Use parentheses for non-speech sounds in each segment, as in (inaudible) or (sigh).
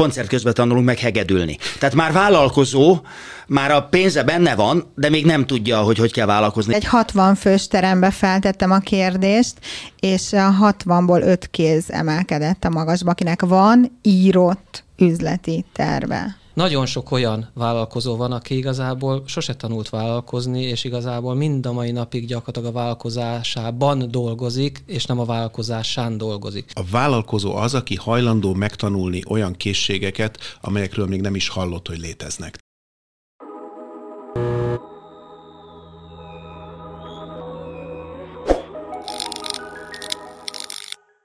koncert közben tanulunk meg hegedülni. Tehát már vállalkozó, már a pénze benne van, de még nem tudja, hogy hogy kell vállalkozni. Egy 60 fős terembe feltettem a kérdést, és a 60-ból 5 kéz emelkedett a magasba, akinek van írott üzleti terve. Nagyon sok olyan vállalkozó van, aki igazából sose tanult vállalkozni, és igazából mind a mai napig gyakorlatilag a vállalkozásában dolgozik, és nem a vállalkozásán dolgozik. A vállalkozó az, aki hajlandó megtanulni olyan készségeket, amelyekről még nem is hallott, hogy léteznek.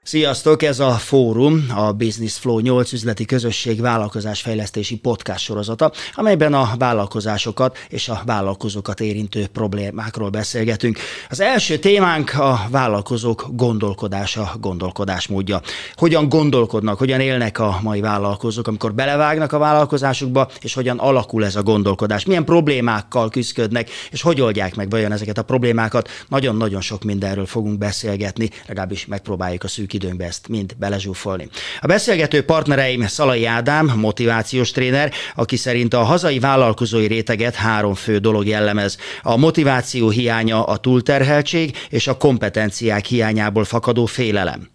Sziasztok, ez a fórum, a Business Flow 8 üzleti közösség vállalkozásfejlesztési podcast sorozata, amelyben a vállalkozásokat és a vállalkozókat érintő problémákról beszélgetünk. Az első témánk a vállalkozók gondolkodása, gondolkodásmódja. Hogyan gondolkodnak, hogyan élnek a mai vállalkozók, amikor belevágnak a vállalkozásukba, és hogyan alakul ez a gondolkodás, milyen problémákkal küzdködnek, és hogy oldják meg vajon ezeket a problémákat. Nagyon-nagyon sok mindenről fogunk beszélgetni, legalábbis megpróbáljuk a szűk időnkbe ezt mind belezsúfolni. A beszélgető partnereim Szalai Ádám, motivációs tréner, aki szerint a hazai vállalkozói réteget három fő dolog jellemez. A motiváció hiánya, a túlterheltség és a kompetenciák hiányából fakadó félelem.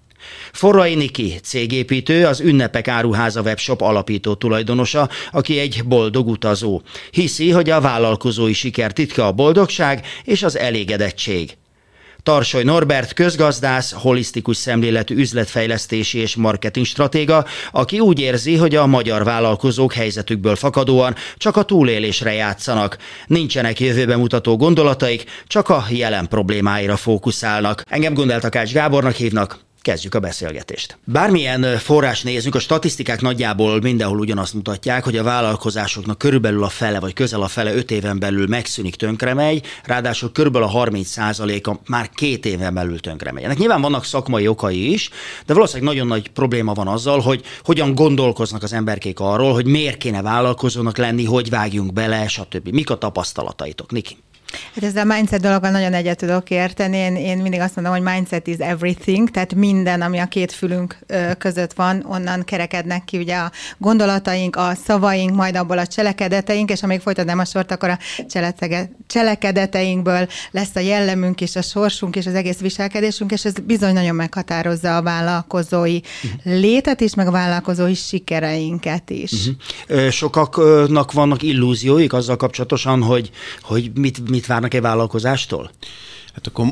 Forrai Niki, cégépítő, az Ünnepek Áruháza webshop alapító tulajdonosa, aki egy boldog utazó. Hiszi, hogy a vállalkozói siker titka a boldogság és az elégedettség. Tarsoly Norbert közgazdász, holisztikus szemléletű üzletfejlesztési és marketing stratéga, aki úgy érzi, hogy a magyar vállalkozók helyzetükből fakadóan csak a túlélésre játszanak. Nincsenek jövőbe mutató gondolataik, csak a jelen problémáira fókuszálnak. Engem Gondel Takács Gábornak hívnak, Kezdjük a beszélgetést. Bármilyen forrás nézzük, a statisztikák nagyjából mindenhol ugyanazt mutatják, hogy a vállalkozásoknak körülbelül a fele, vagy közel a fele öt éven belül megszűnik, tönkremegy, ráadásul körülbelül a 30%-a már két éven belül tönkremegy. Ennek nyilván vannak szakmai okai is, de valószínűleg nagyon nagy probléma van azzal, hogy hogyan gondolkoznak az emberkék arról, hogy miért kéne vállalkozónak lenni, hogy vágjunk bele, stb. Mik a tapasztalataitok, Niki? Hát ezzel a mindset dologgal nagyon egyet tudok érteni. Én, én mindig azt mondom, hogy mindset is everything, tehát minden, ami a két fülünk között van, onnan kerekednek ki ugye a gondolataink, a szavaink, majd abból a cselekedeteink, és amíg folytatnám a sort, akkor a cselekedeteinkből lesz a jellemünk és a sorsunk és az egész viselkedésünk, és ez bizony nagyon meghatározza a vállalkozói uh-huh. létet is, meg a vállalkozói sikereinket is. Uh-huh. Sokaknak vannak illúzióik azzal kapcsolatosan, hogy, hogy mit, mit mit várnak egy vállalkozástól? Hát akkor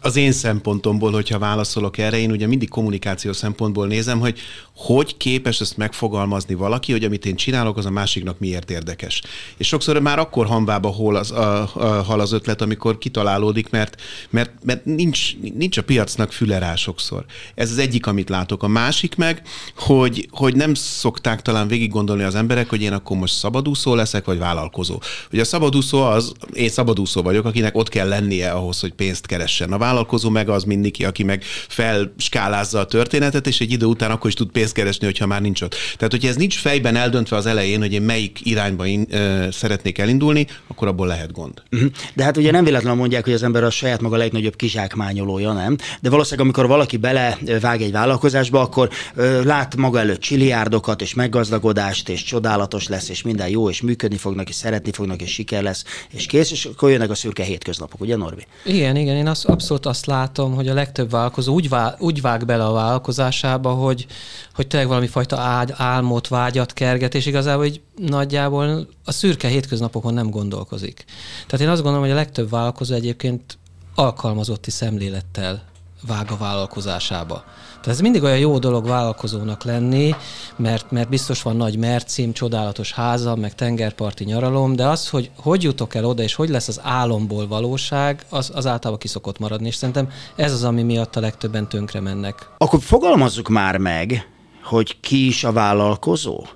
az én szempontomból, hogyha válaszolok erre, én ugye mindig kommunikáció szempontból nézem, hogy hogy képes ezt megfogalmazni valaki, hogy amit én csinálok, az a másiknak miért érdekes. És sokszor már akkor hanvába hol az, a, a, hal az ötlet, amikor kitalálódik, mert, mert, mert nincs, nincs a piacnak füle rá sokszor. Ez az egyik, amit látok. A másik meg, hogy, hogy nem szokták talán végig gondolni az emberek, hogy én akkor most szabadúszó leszek, vagy vállalkozó. Ugye a szabadúszó az, én szabadúszó vagyok, akinek ott kell lennie ahhoz, hogy pénzt keressen. A vállalkozó meg az mindig, aki meg felskálázza a történetet, és egy idő után akkor is tud pénzt keresni, hogyha már nincs ott. Tehát, hogyha ez nincs fejben eldöntve az elején, hogy én melyik irányba in, ö, szeretnék elindulni, akkor abból lehet gond. Mhm. De hát ugye nem véletlenül mondják, hogy az ember a saját maga legnagyobb kizsákmányolója, nem? De valószínűleg, amikor valaki belevág egy vállalkozásba, akkor ö, lát maga előtt csiliárdokat, és meggazdagodást, és csodálatos lesz, és minden jó, és működni fognak, és szeretni fognak, és siker lesz, és kész, és akkor jönnek a szürke hétköznapok, ugye Norbi? Igen, igen, én azt, abszolút azt látom, hogy a legtöbb vállalkozó úgy, vá, úgy vág bele a vállalkozásába, hogy, hogy tényleg valami fajta ágy, álmot, vágyat kerget, és igazából hogy nagyjából a szürke hétköznapokon nem gondolkozik. Tehát én azt gondolom, hogy a legtöbb vállalkozó egyébként alkalmazotti szemlélettel vág a vállalkozásába. Tehát ez mindig olyan jó dolog vállalkozónak lenni, mert, mert biztos van nagy mercim, csodálatos háza, meg tengerparti nyaralom, de az, hogy hogy jutok el oda, és hogy lesz az álomból valóság, az, az általában kiszokott maradni, és szerintem ez az, ami miatt a legtöbben tönkre mennek. Akkor fogalmazzuk már meg, hogy ki is a vállalkozó?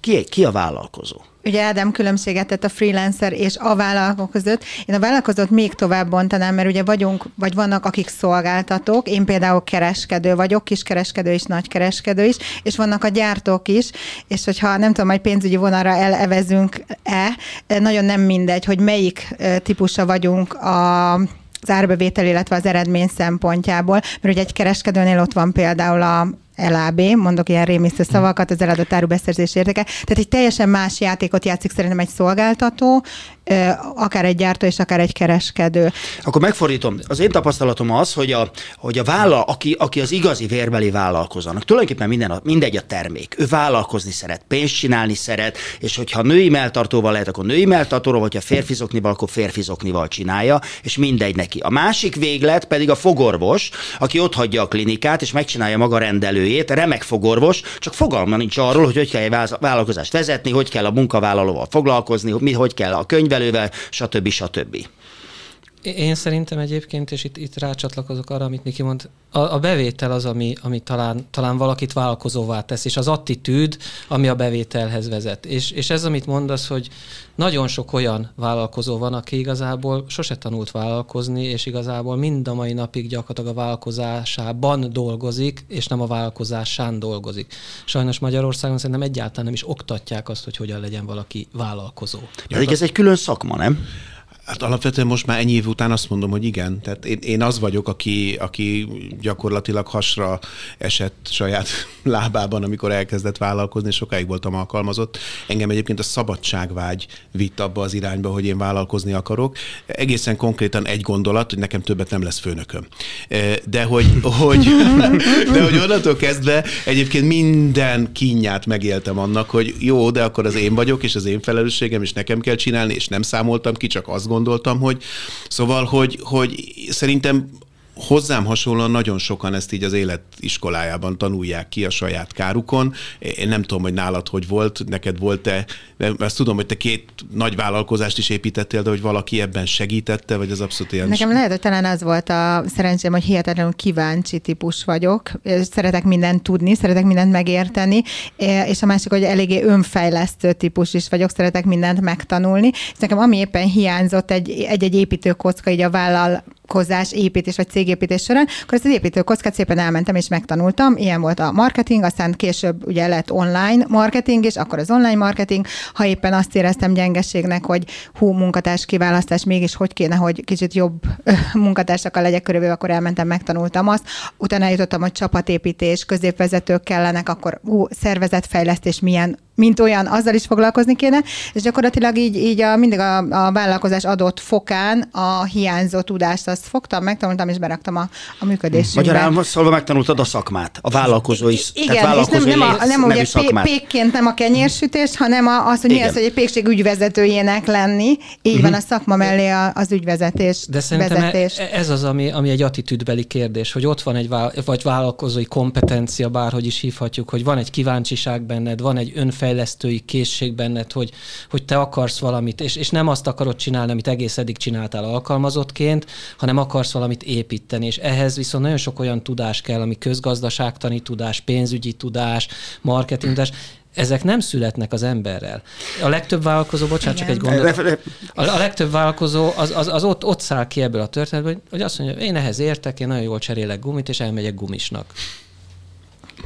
Ki, ki a vállalkozó? Ugye Ádám különbséget tett a freelancer és a vállalkozó között. Én a vállalkozót még tovább bontanám, mert ugye vagyunk, vagy vannak, akik szolgáltatók. Én például kereskedő vagyok, kiskereskedő is, nagykereskedő is, és vannak a gyártók is, és hogyha nem tudom, hogy pénzügyi vonalra elevezünk-e, nagyon nem mindegy, hogy melyik típusa vagyunk a az árbevétel, illetve az eredmény szempontjából, mert ugye egy kereskedőnél ott van például a LAB, mondok ilyen rémisztő szavakat, az eladott árubeszerzés értéke. Tehát egy teljesen más játékot játszik szerintem egy szolgáltató, akár egy gyártó és akár egy kereskedő. Akkor megfordítom. Az én tapasztalatom az, hogy a, hogy a vállal, aki, aki az igazi vérbeli vállalkozónak, tulajdonképpen minden, mindegy a termék. Ő vállalkozni szeret, pénzt csinálni szeret, és hogyha női melltartóval lehet, akkor női melltartóval, vagy ha férfizoknival, akkor férfizoknival csinálja, és mindegy neki. A másik véglet pedig a fogorvos, aki ott hagyja a klinikát, és megcsinálja maga rendelőjét, remek fogorvos, csak fogalma nincs arról, hogy hogy kell egy vállalkozást vezetni, hogy kell a munkavállalóval foglalkozni, hogy, hogy kell a könyvelő termelővel, stb. stb. Én szerintem egyébként, és itt, itt rácsatlakozok arra, amit Miki mond, a, a bevétel az, ami, ami talán, talán valakit vállalkozóvá tesz, és az attitűd, ami a bevételhez vezet. És, és ez, amit mondasz, hogy nagyon sok olyan vállalkozó van, aki igazából sose tanult vállalkozni, és igazából mind a mai napig gyakorlatilag a vállalkozásában dolgozik, és nem a vállalkozásán dolgozik. Sajnos Magyarországon szerintem egyáltalán nem is oktatják azt, hogy hogyan legyen valaki vállalkozó. Pedig ez egy külön szakma, nem? Hát alapvetően most már ennyi év után azt mondom, hogy igen. Tehát én, én az vagyok, aki, aki gyakorlatilag hasra esett saját (laughs) lábában, amikor elkezdett vállalkozni, sokáig voltam alkalmazott. Engem egyébként a szabadságvágy vitt abba az irányba, hogy én vállalkozni akarok. Egészen konkrétan egy gondolat, hogy nekem többet nem lesz főnököm. De hogy, hogy, (laughs) de hogy onnantól kezdve egyébként minden kínját megéltem annak, hogy jó, de akkor az én vagyok, és az én felelősségem, és nekem kell csinálni, és nem számoltam ki, csak azt gondolom, gondoltam, hogy szóval, hogy, hogy szerintem hozzám hasonlóan nagyon sokan ezt így az életiskolájában tanulják ki a saját kárukon. Én nem tudom, hogy nálad hogy volt, neked volt-e, ezt tudom, hogy te két nagy vállalkozást is építettél, de hogy valaki ebben segítette, vagy az abszolút ilyen... Nekem lehet, hogy talán az volt a szerencsém, hogy hihetetlenül kíváncsi típus vagyok. Szeretek mindent tudni, szeretek mindent megérteni, és a másik, hogy eléggé önfejlesztő típus is vagyok, szeretek mindent megtanulni. És nekem ami éppen hiányzott egy, egy-egy építőkocka így a vállal vállalkozás, építés vagy cégépítés során, akkor ezt az építőkockát szépen elmentem és megtanultam. Ilyen volt a marketing, aztán később ugye lett online marketing, és akkor az online marketing, ha éppen azt éreztem gyengeségnek, hogy hú, munkatárs kiválasztás, mégis hogy kéne, hogy kicsit jobb munkatársakkal legyek körülbelül, akkor elmentem, megtanultam azt. Utána jutottam, hogy csapatépítés, középvezetők kellenek, akkor hú, szervezetfejlesztés milyen mint olyan, azzal is foglalkozni kéne, és gyakorlatilag így, így a, mindig a, a vállalkozás adott fokán a hiányzó tudást azt fogtam, megtanultam és beraktam a, a működésünkbe. Magyarán szólva megtanultad a szakmát, a vállalkozói, Igen, tehát vállalkozói és nem, nem, a, nem ugye szakmát. pékként nem a kenyérsütés, hanem a, az, hogy Igen. mi az, hogy egy pékség ügyvezetőjének lenni, így uh-huh. van a szakma mellé a, az ügyvezetés. De szerintem vezetés. E- ez az, ami, ami egy attitűdbeli kérdés, hogy ott van egy vagy vállalkozói kompetencia, bárhogy is hívhatjuk, hogy van egy kíváncsiság benned, van egy önfejlesztés, fejlesztői készség benned, hogy, hogy te akarsz valamit, és, és nem azt akarod csinálni, amit egész eddig csináltál alkalmazottként, hanem akarsz valamit építeni, és ehhez viszont nagyon sok olyan tudás kell, ami közgazdaságtani tudás, pénzügyi tudás, marketing tudás, ezek nem születnek az emberrel. A legtöbb vállalkozó, bocsánat, csak egy gondolat. A, a legtöbb vállalkozó az, az, az ott, ott száll ki ebből a történetből, hogy azt mondja, én ehhez értek, én nagyon jól cserélek gumit, és elmegyek gumisnak.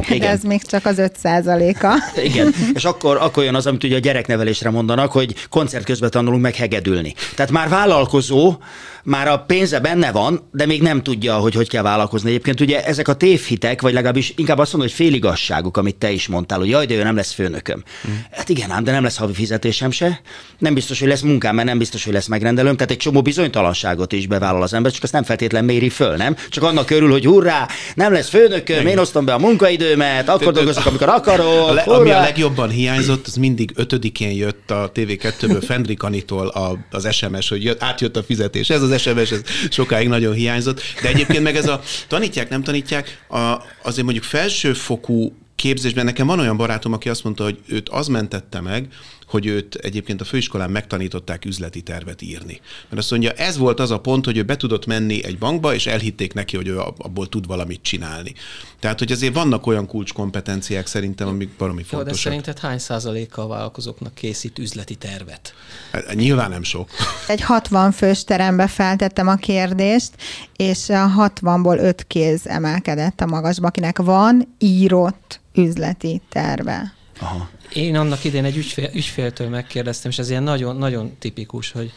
Igen. Ez még csak az 5 a (laughs) Igen, és akkor, akkor jön az, amit ugye a gyereknevelésre mondanak, hogy koncert közben tanulunk meg hegedülni. Tehát már vállalkozó, már a pénze benne van, de még nem tudja, hogy hogy kell vállalkozni. Egyébként ugye ezek a tévhitek, vagy legalábbis inkább azt mondom, hogy féligasságuk, amit te is mondtál, hogy jaj, de ő nem lesz főnököm. Mm. Hát igen ám, de nem lesz havi fizetésem se. Nem biztos, hogy lesz munkám, mert nem biztos, hogy lesz megrendelőm. Tehát egy csomó bizonytalanságot is bevállal az ember, csak azt nem feltétlen méri föl, nem? Csak annak örül, hogy hurrá, nem lesz főnököm, én osztom be a munkaidőmet, akkor dolgozok, amikor akarok. A le, ami a legjobban hiányzott, az mindig ötödikén jött a TV2-ből Fendrik Anitól az SMS, hogy jött, átjött a fizetés. Ez az SMS, ez sokáig nagyon hiányzott. De egyébként meg ez a tanítják, nem tanítják, a, azért mondjuk felsőfokú képzésben nekem van olyan barátom, aki azt mondta, hogy őt az mentette meg, hogy őt egyébként a főiskolán megtanították üzleti tervet írni. Mert azt mondja, ez volt az a pont, hogy ő be tudott menni egy bankba, és elhitték neki, hogy ő abból tud valamit csinálni. Tehát, hogy azért vannak olyan kulcskompetenciák szerintem, amik valami fontosak. De szerinted hány százaléka a vállalkozóknak készít üzleti tervet? Hát, nyilván nem sok. (laughs) Egy 60 fős terembe feltettem a kérdést, és a 60-ból 5 kéz emelkedett a magasba, akinek van írott üzleti terve. Aha. Én annak idén egy ügyfél, ügyféltől megkérdeztem, és ez ilyen nagyon, nagyon tipikus, hogy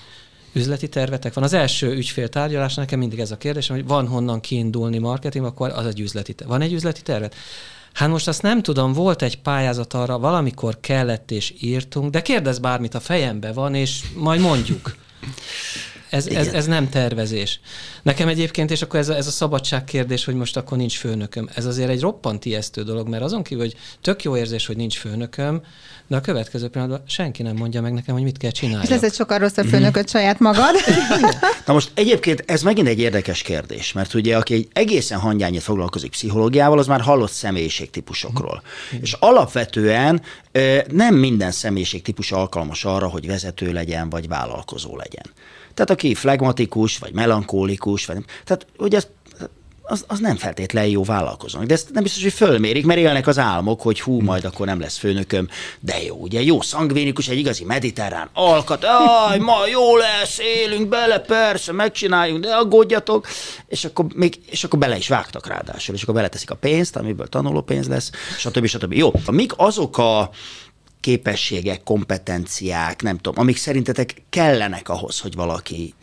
üzleti tervetek van. Az első ügyfél tárgyalás nekem mindig ez a kérdés, hogy van honnan kiindulni marketing, akkor az egy üzleti terv. Van egy üzleti tervet? Hát most azt nem tudom, volt egy pályázat arra, valamikor kellett és írtunk, de kérdez bármit, a fejembe van, és majd mondjuk. Ez, ez, ez nem tervezés. Nekem egyébként, és akkor ez a, ez a szabadság kérdés, hogy most akkor nincs főnököm, ez azért egy roppant ijesztő dolog, mert azon kívül, hogy tök jó érzés, hogy nincs főnököm, de a következő pillanatban senki nem mondja meg nekem, hogy mit kell csinálni. És ez egy sokkal rosszabb főnököt saját magad. (laughs) Na most egyébként ez megint egy érdekes kérdés, mert ugye aki egy egészen hangyányit foglalkozik pszichológiával, az már hallott személyiségtípusokról. Mm. És alapvetően nem minden személyiségtípus alkalmas arra, hogy vezető legyen, vagy vállalkozó legyen. Tehát aki flegmatikus, vagy melankólikus, vagy nem. Tehát ugye az, az, az nem feltétlenül jó vállalkozónak. De ezt nem biztos, hogy fölmérik, mert élnek az álmok, hogy hú, majd akkor nem lesz főnököm, de jó, ugye jó szangvinikus, egy igazi mediterrán alkat, aj, ma jó lesz, élünk bele, persze, megcsináljuk, de aggódjatok, és akkor, még, és akkor bele is vágtak ráadásul, és akkor beleteszik a pénzt, amiből tanuló pénz lesz, stb. stb. Jó, mik azok a képességek, kompetenciák, nem tudom, amik szerintetek kellenek ahhoz, hogy valaki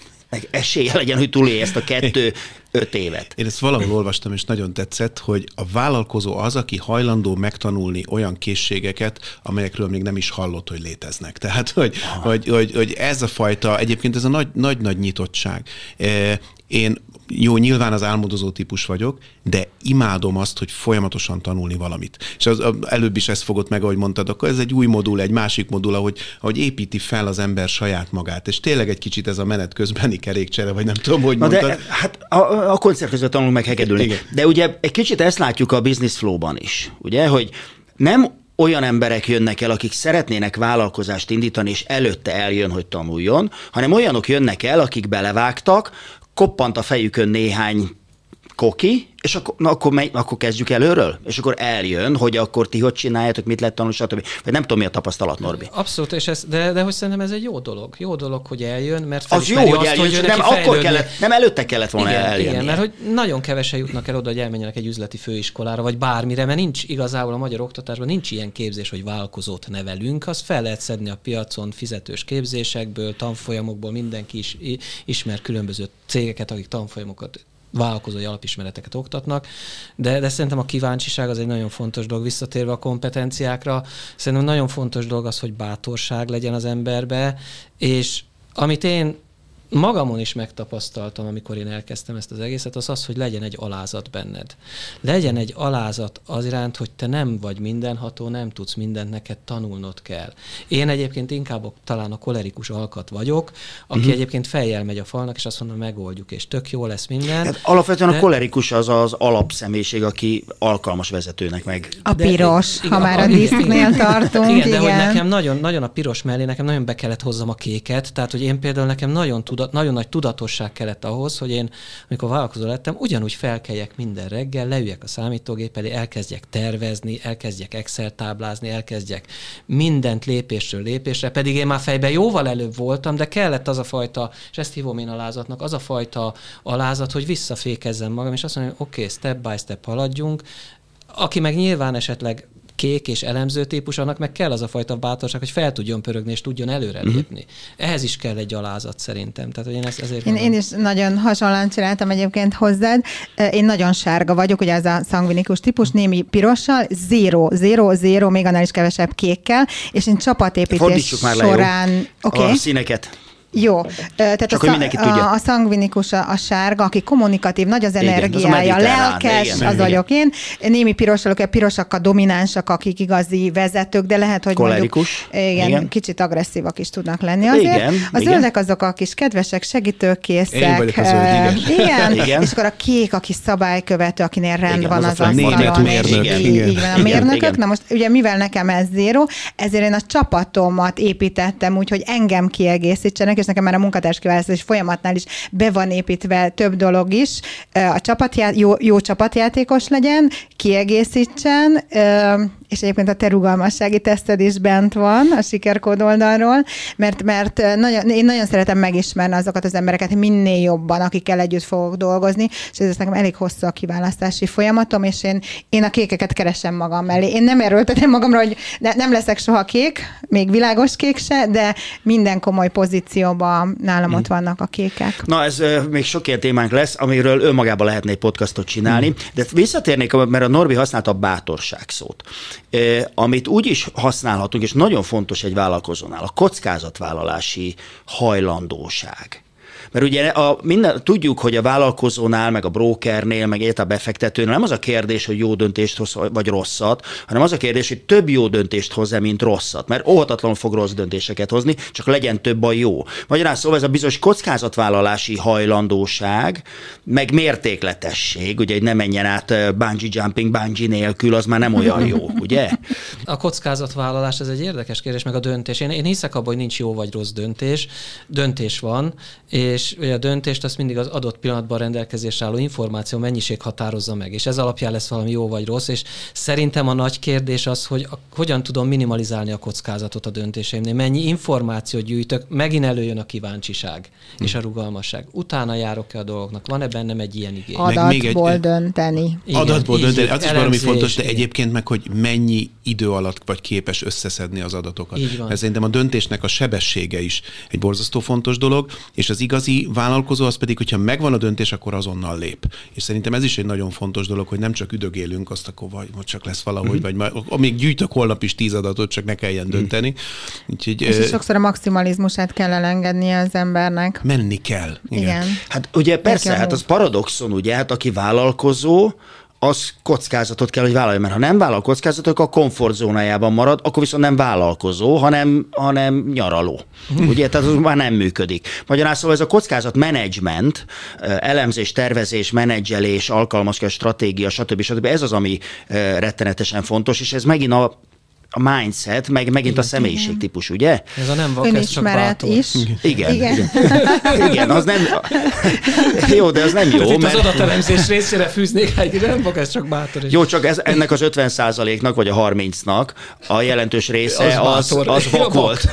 esélye legyen, hogy túlélje ezt a kettő, (laughs) öt évet. Én ezt valahol olvastam, és nagyon tetszett, hogy a vállalkozó az, aki hajlandó megtanulni olyan készségeket, amelyekről még nem is hallott, hogy léteznek. Tehát, hogy, hogy, hogy, hogy ez a fajta, egyébként ez a nagy-nagy nyitottság. Eh, én jó, nyilván az álmodozó típus vagyok, de imádom azt, hogy folyamatosan tanulni valamit. És az, előbb is ezt fogott meg, ahogy mondtad, akkor ez egy új modul, egy másik modul, ahogy, ahogy építi fel az ember saját magát. És tényleg egy kicsit ez a menet közbeni kerékcsere, vagy nem tudom, hogy Na mondtad. De, hát a, a koncert közben tanulunk meg hegedülni. Igen. De ugye egy kicsit ezt látjuk a business flow-ban is, ugye, hogy nem olyan emberek jönnek el, akik szeretnének vállalkozást indítani, és előtte eljön, hogy tanuljon, hanem olyanok jönnek el, akik belevágtak, koppant a fejükön néhány koki, és akkor, na, akkor, megy, akkor kezdjük előről? És akkor eljön, hogy akkor ti hogy csináljátok, mit lehet tanulni, stb. Vagy nem tudom, mi a tapasztalat, Norbi. Abszolút, és ez, de, de hogy szerintem ez egy jó dolog. Jó dolog, hogy eljön, mert az jó, hogy azt, eljön, hogy nem akkor kellett, nem előtte kellett volna igen, eljönni. Igen, mert hogy nagyon kevesen jutnak el oda, hogy elmenjenek egy üzleti főiskolára, vagy bármire, mert nincs igazából a magyar oktatásban nincs ilyen képzés, hogy vállalkozót nevelünk, az fel lehet szedni a piacon fizetős képzésekből, tanfolyamokból, mindenki is ismer különböző cégeket, akik tanfolyamokat vállalkozói alapismereteket oktatnak, de, de szerintem a kíváncsiság az egy nagyon fontos dolog, visszatérve a kompetenciákra, szerintem nagyon fontos dolog az, hogy bátorság legyen az emberbe, és amit én magamon is megtapasztaltam, amikor én elkezdtem ezt az egészet, az az, hogy legyen egy alázat benned. Legyen egy alázat az iránt, hogy te nem vagy mindenható, nem tudsz mindent, neked tanulnod kell. Én egyébként inkább talán a kolerikus alkat vagyok, aki uh-huh. egyébként fejjel megy a falnak, és azt mondja, megoldjuk, és tök jó lesz minden. Hát alapvetően de... a kolerikus az az alapszemélyiség, aki alkalmas vezetőnek meg. A piros, de, ha igen, már a diszknél tartunk. Igen, igen, de hogy nekem nagyon, nagyon a piros mellé, nekem nagyon be kellett hozzam a kéket, tehát hogy én például nekem nagyon tudat, nagyon nagy tudatosság kellett ahhoz, hogy én, amikor vállalkozó lettem, ugyanúgy felkeljek minden reggel, leüljek a számítógép elé, elkezdjek tervezni, elkezdjek Excel táblázni, elkezdjek mindent lépésről lépésre, pedig én már fejben jóval előbb voltam, de kellett az a fajta, és ezt hívom én alázatnak, az a fajta alázat, hogy visszafékezzem magam, és azt mondom, oké, okay, step by step haladjunk, aki meg nyilván esetleg kék és elemző típus, annak meg kell az a fajta bátorság, hogy fel tudjon pörögni és tudjon előrelépni. Uh-huh. Ehhez is kell egy alázat szerintem. Tehát, hogy én ezt ezért én, én is nagyon hasonlóan csináltam egyébként hozzád. Én nagyon sárga vagyok, ugye ez a szangvinikus típus, némi pirossal, zéro, zéro, zéro, még annál is kevesebb kékkel, és én csapatépítés már során... Le, okay. A színeket. Jó. Tehát Csak, a, hogy mindenki tudja. A szangvinikus a, a sárga, aki kommunikatív, nagy az energiája, igen, lelkes, igen, az igen. vagyok én. Némi pirosak, pirosak a dominánsak, akik igazi vezetők, de lehet, hogy Kolerikus. mondjuk igen, igen, kicsit agresszívak is tudnak lenni azért. Igen, a zöldek azok a kis kedvesek, segítőkészek. Én vagyok a zöld, igen. igen. (laughs) igen. És akkor a kék, aki szabálykövető, akinél rend igen, van az, az asztalon. Mérnök. Igen. Így van, a mérnökök. Na most ugye mivel nekem ez zéro, ezért én a csapatomat építettem úgy, hogy engem kiegészítsenek, és nekem már a munkatárs kiválasztás folyamatnál is be van építve több dolog is. A csapatjá, jó, jó csapatjátékos legyen, kiegészítsen, és egyébként a te rugalmassági teszted is bent van a sikerkód oldalról, mert, mert nagyon, én nagyon szeretem megismerni azokat az embereket minél jobban, akikkel együtt fogok dolgozni, és ez nekem elég hosszú a kiválasztási folyamatom, és én, én a kékeket keresem magam mellé. Én nem erőltetem magamra, hogy ne, nem leszek soha kék, még világos kék se, de minden komoly pozícióban nálam ott vannak a kékek. Na, ez uh, még sok ilyen témánk lesz, amiről önmagában lehetne egy podcastot csinálni, mm. de visszatérnék, mert a Norbi használta a bátorság szót, amit úgy is használhatunk, és nagyon fontos egy vállalkozónál, a kockázatvállalási hajlandóság. Mert ugye a, minden, tudjuk, hogy a vállalkozónál, meg a brokernél, meg a befektetőnél nem az a kérdés, hogy jó döntést hoz, vagy rosszat, hanem az a kérdés, hogy több jó döntést hoz-e, mint rosszat. Mert óhatatlanul fog rossz döntéseket hozni, csak legyen több a jó. Magyarán szóval ez a bizonyos kockázatvállalási hajlandóság, meg mértékletesség, ugye, hogy ne menjen át bungee jumping bungee nélkül, az már nem olyan jó, ugye? (laughs) A kockázatvállalás ez egy érdekes kérdés, meg a döntés. Én, én hiszek abban, hogy nincs jó vagy rossz döntés. Döntés van, és és a döntést azt mindig az adott pillanatban rendelkezésre álló információ mennyiség határozza meg, és ez alapján lesz valami jó vagy rossz, és szerintem a nagy kérdés az, hogy a, hogyan tudom minimalizálni a kockázatot a döntéseimnél, mennyi információt gyűjtök, megint előjön a kíváncsiság hm. és a rugalmasság. Utána járok-e a dolgoknak? Van-e bennem egy ilyen igény? Adatból még egy, dönteni. Igen, adatból így, dönteni, az is valami fontos, de egyébként meg, hogy mennyi idő alatt vagy képes összeszedni az adatokat. Ez szerintem a döntésnek a sebessége is egy borzasztó fontos dolog, és az igazi igazi vállalkozó az pedig, hogyha megvan a döntés, akkor azonnal lép. És szerintem ez is egy nagyon fontos dolog, hogy nem csak üdögélünk azt, akkor vagy, vagy csak lesz valahogy, mm-hmm. vagy majd, amíg gyűjtök holnap is tíz adatot, csak ne kelljen mm-hmm. dönteni. Úgyhogy, és uh, sokszor a maximalizmusát kell elengednie az embernek. Menni kell. Igen. Igen. Hát ugye persze, hát az paradoxon, ugye, hát aki vállalkozó, az kockázatot kell, hogy vállalja, mert ha nem vállal kockázatot, akkor a komfortzónájában marad, akkor viszont nem vállalkozó, hanem, hanem nyaraló. Mhm. Ugye, tehát az már nem működik. Magyarán szóval ez a kockázat menedzsment, elemzés, tervezés, menedzselés, alkalmazkodás, stratégia, stb. stb. Ez az, ami rettenetesen fontos, és ez megint a a mindset, meg megint igen, a személyiségtípus, ugye? Ez a nem vak, ez csak bátor. is. Igen. Igen. igen. igen, az nem... Jó, de az nem jó. Itt mert... az adatelemzés részére fűznék egy nem vak, ez csak bátor. Is. Jó, csak ez, ennek az 50 nak vagy a 30-nak a jelentős része az, az, az vak volt.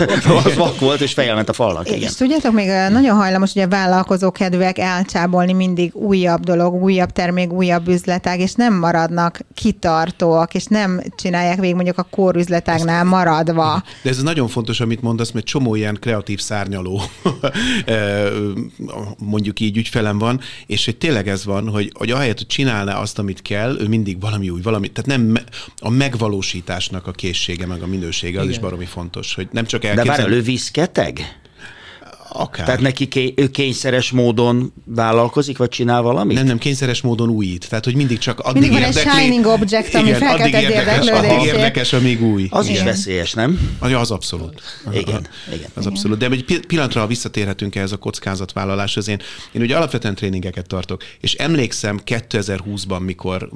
az vak volt, és fejjelment a falnak. Igen. És tudjátok, még nagyon hajlamos ugye vállalkozó kedvek elcsábolni mindig újabb dolog, újabb termék, újabb üzletág, és nem maradnak kitartóak, és nem csinálják végig mondjuk a kórüzletág üzletágnál maradva. De ez nagyon fontos, amit mondasz, mert csomó ilyen kreatív szárnyaló (laughs) mondjuk így ügyfelem van, és hogy tényleg ez van, hogy, hogy ahelyett, hogy csinálna azt, amit kell, ő mindig valami új, valami, tehát nem a megvalósításnak a készsége, meg a minősége, az Igen. is baromi fontos, hogy nem csak elképzelni. De várj, ő viszketeg? Akár. Tehát neki ké, ő kényszeres módon vállalkozik, vagy csinál valamit? Nem, nem, kényszeres módon újít. Tehát, hogy mindig csak addig mindig van érdekli, egy shining object, ami igen, addig érdekes, addig érdekes, amíg új. Az igen. is veszélyes, nem? Az, az abszolút. Igen, igen. Az abszolút. De egy pillanatra visszatérhetünk ehhez a kockázatvállaláshoz. Én, én ugye alapvetően tréningeket tartok, és emlékszem 2020-ban, mikor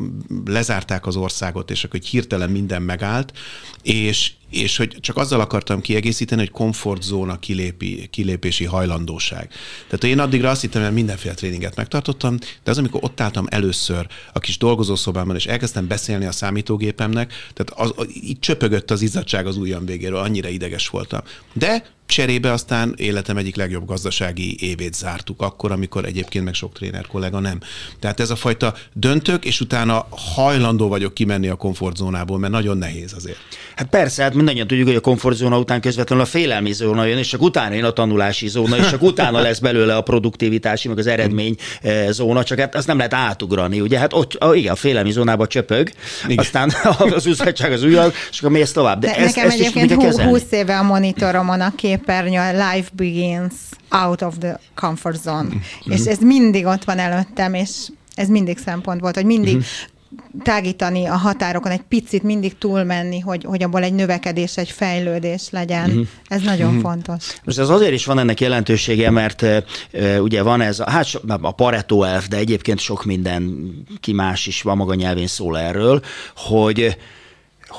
lezárták az országot, és akkor hirtelen minden megállt, és és hogy csak azzal akartam kiegészíteni, hogy komfortzóna kilépi, kilépési hajlandóság. Tehát én addigra azt hittem, hogy mindenféle tréninget megtartottam, de az, amikor ott álltam először a kis dolgozószobámban, és elkezdtem beszélni a számítógépemnek, tehát az, így csöpögött az izzadság az ujjam végéről, annyira ideges voltam. De Cserébe aztán életem egyik legjobb gazdasági évét zártuk, akkor, amikor egyébként meg sok tréner kollega nem. Tehát ez a fajta döntök, és utána hajlandó vagyok kimenni a komfortzónából, mert nagyon nehéz azért. Hát persze, hát mindannyian tudjuk, hogy a komfortzóna után közvetlenül a félelmi zóna jön, és csak utána jön a tanulási zóna, és csak (laughs) utána lesz belőle a produktivitási, meg az eredmény eh, zóna, csak hát azt nem lehet átugrani, ugye? Hát ott, ah, igen, a félelmi zónába csöpög, igen. aztán (laughs) az üzletság az újabb, és akkor mész tovább. De, De ez, nekem ezt egyébként 20 éve a monitoromon a kép képernyő, life begins out of the comfort zone. Mm-hmm. És ez mindig ott van előttem, és ez mindig szempont volt, hogy mindig mm-hmm tágítani a határokon, egy picit mindig túlmenni, hogy, hogy abból egy növekedés, egy fejlődés legyen. Uh-huh. Ez nagyon uh-huh. fontos. Most ez azért is van ennek jelentősége, mert uh, ugye van ez, a, hát a Pareto elf, de egyébként sok minden ki más is van maga nyelvén szól erről, hogy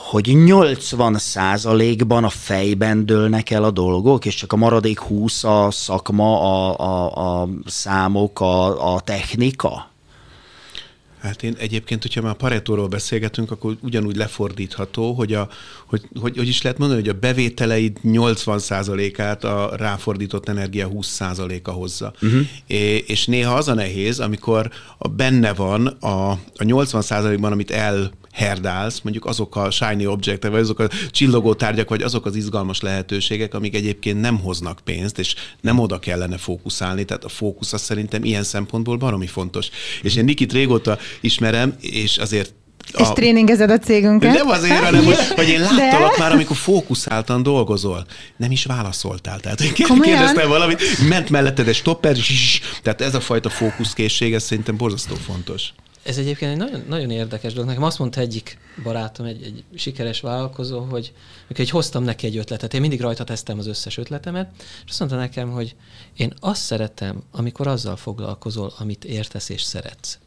hogy 80 százalékban a fejben dőlnek el a dolgok, és csak a maradék 20 a szakma, a, a, a számok, a, a technika? Hát én egyébként, hogyha már Paretóról beszélgetünk, akkor ugyanúgy lefordítható, hogy, a, hogy, hogy, hogy is lehet mondani, hogy a bevételeid 80%-át a ráfordított energia 20%-a hozza. Uh-huh. É, és néha az a nehéz, amikor a benne van a, a 80%-ban, amit el herdálsz, mondjuk azok a shiny objektek, vagy azok a csillogó tárgyak, vagy azok az izgalmas lehetőségek, amik egyébként nem hoznak pénzt, és nem oda kellene fókuszálni. Tehát a fókusz az szerintem ilyen szempontból baromi fontos. És én Nikit régóta ismerem, és azért és a... tréningezed a cégünket. Nem azért, hanem, hogy, (laughs) hogy én láttalak De... már, amikor fókuszáltan dolgozol. Nem is válaszoltál. Tehát én kérdeztem valamit, ment melletted egy stopper, tehát ez a fajta fókuszkészség, ez szerintem borzasztó fontos. Ez egyébként egy nagyon, nagyon érdekes dolog. Nekem azt mondta egyik barátom, egy, egy sikeres vállalkozó, hogy egy hoztam neki egy ötletet, én mindig rajta tesztem az összes ötletemet, és azt mondta nekem, hogy én azt szeretem, amikor azzal foglalkozol, amit értesz és szeretsz.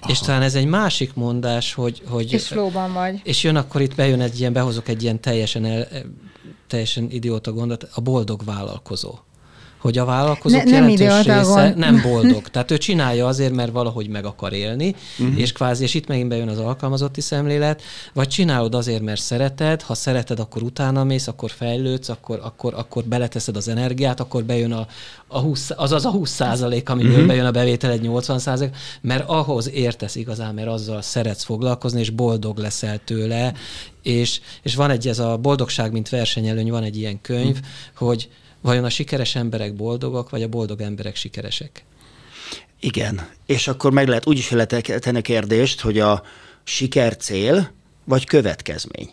Aha. És talán ez egy másik mondás, hogy... hogy és flóban vagy. És jön akkor itt bejön egy ilyen, behozok egy ilyen teljesen, el, teljesen idióta gondot, a boldog vállalkozó hogy a vállalkozók ne, nem jelentős része nem boldog. Tehát ő csinálja azért, mert valahogy meg akar élni, uh-huh. és kvázi, és itt megint bejön az alkalmazotti szemlélet, vagy csinálod azért, mert szereted, ha szereted, akkor utána mész, akkor fejlődsz, akkor, akkor, akkor beleteszed az energiát, akkor bejön a, a 20, az az a 20 százalék, amiből uh-huh. bejön a bevétel egy 80 százalék, mert ahhoz értesz igazán, mert azzal szeretsz foglalkozni, és boldog leszel tőle, és, és van egy, ez a boldogság, mint versenyelőny, van egy ilyen könyv, uh-huh. hogy Vajon a sikeres emberek boldogak, vagy a boldog emberek sikeresek? Igen, és akkor meg lehet úgy is lehet tenni kérdést, hogy a siker cél, vagy következmény.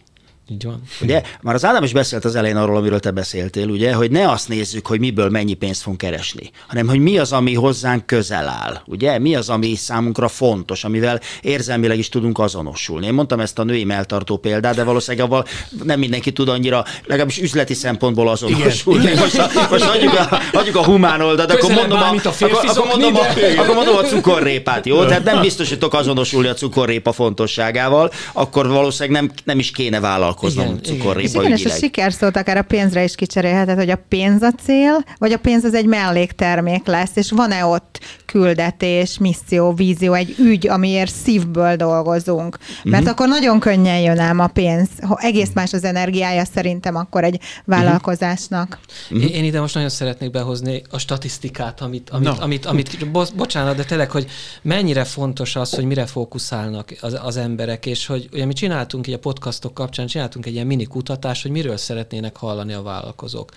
Így van. Ugye, már az Ádám is beszélt az elején arról, amiről te beszéltél, ugye, hogy ne azt nézzük, hogy miből mennyi pénzt fogunk keresni, hanem hogy mi az, ami hozzánk közel áll, ugye, mi az, ami számunkra fontos, amivel érzelmileg is tudunk azonosulni. Én mondtam ezt a női melltartó példát, de valószínűleg avval nem mindenki tud annyira, legalábbis üzleti szempontból azonosulni. Igen. (laughs) Most, a, most hagyjuk, a, hagyjuk a humán oldalt, akkor mondom, a, a akkor, akkor, mondom a, akkor mondom a cukorrépát, jó? Tehát nem biztos, hogy tudok azonosulni a cukorrépa fontosságával, akkor valószínűleg nem, nem is kéne vállalkozni foglalkoznom cukorrépa Igen, és a sikerszót akár a pénzre is kicserélheted, hogy a pénz a cél, vagy a pénz az egy melléktermék lesz, és van-e ott küldetés, misszió, vízió, egy ügy, amiért szívből dolgozunk. Mert uh-huh. akkor nagyon könnyen jön ám a pénz. Ha egész más az energiája szerintem akkor egy vállalkozásnak. Uh-huh. Én ide most nagyon szeretnék behozni a statisztikát, amit, amit, no. amit, amit bo- bocsánat, de tényleg, hogy mennyire fontos az, hogy mire fókuszálnak az, az emberek, és hogy ugye mi csináltunk így a podcastok kapcsán, csináltunk egy ilyen mini kutatást, hogy miről szeretnének hallani a vállalkozók.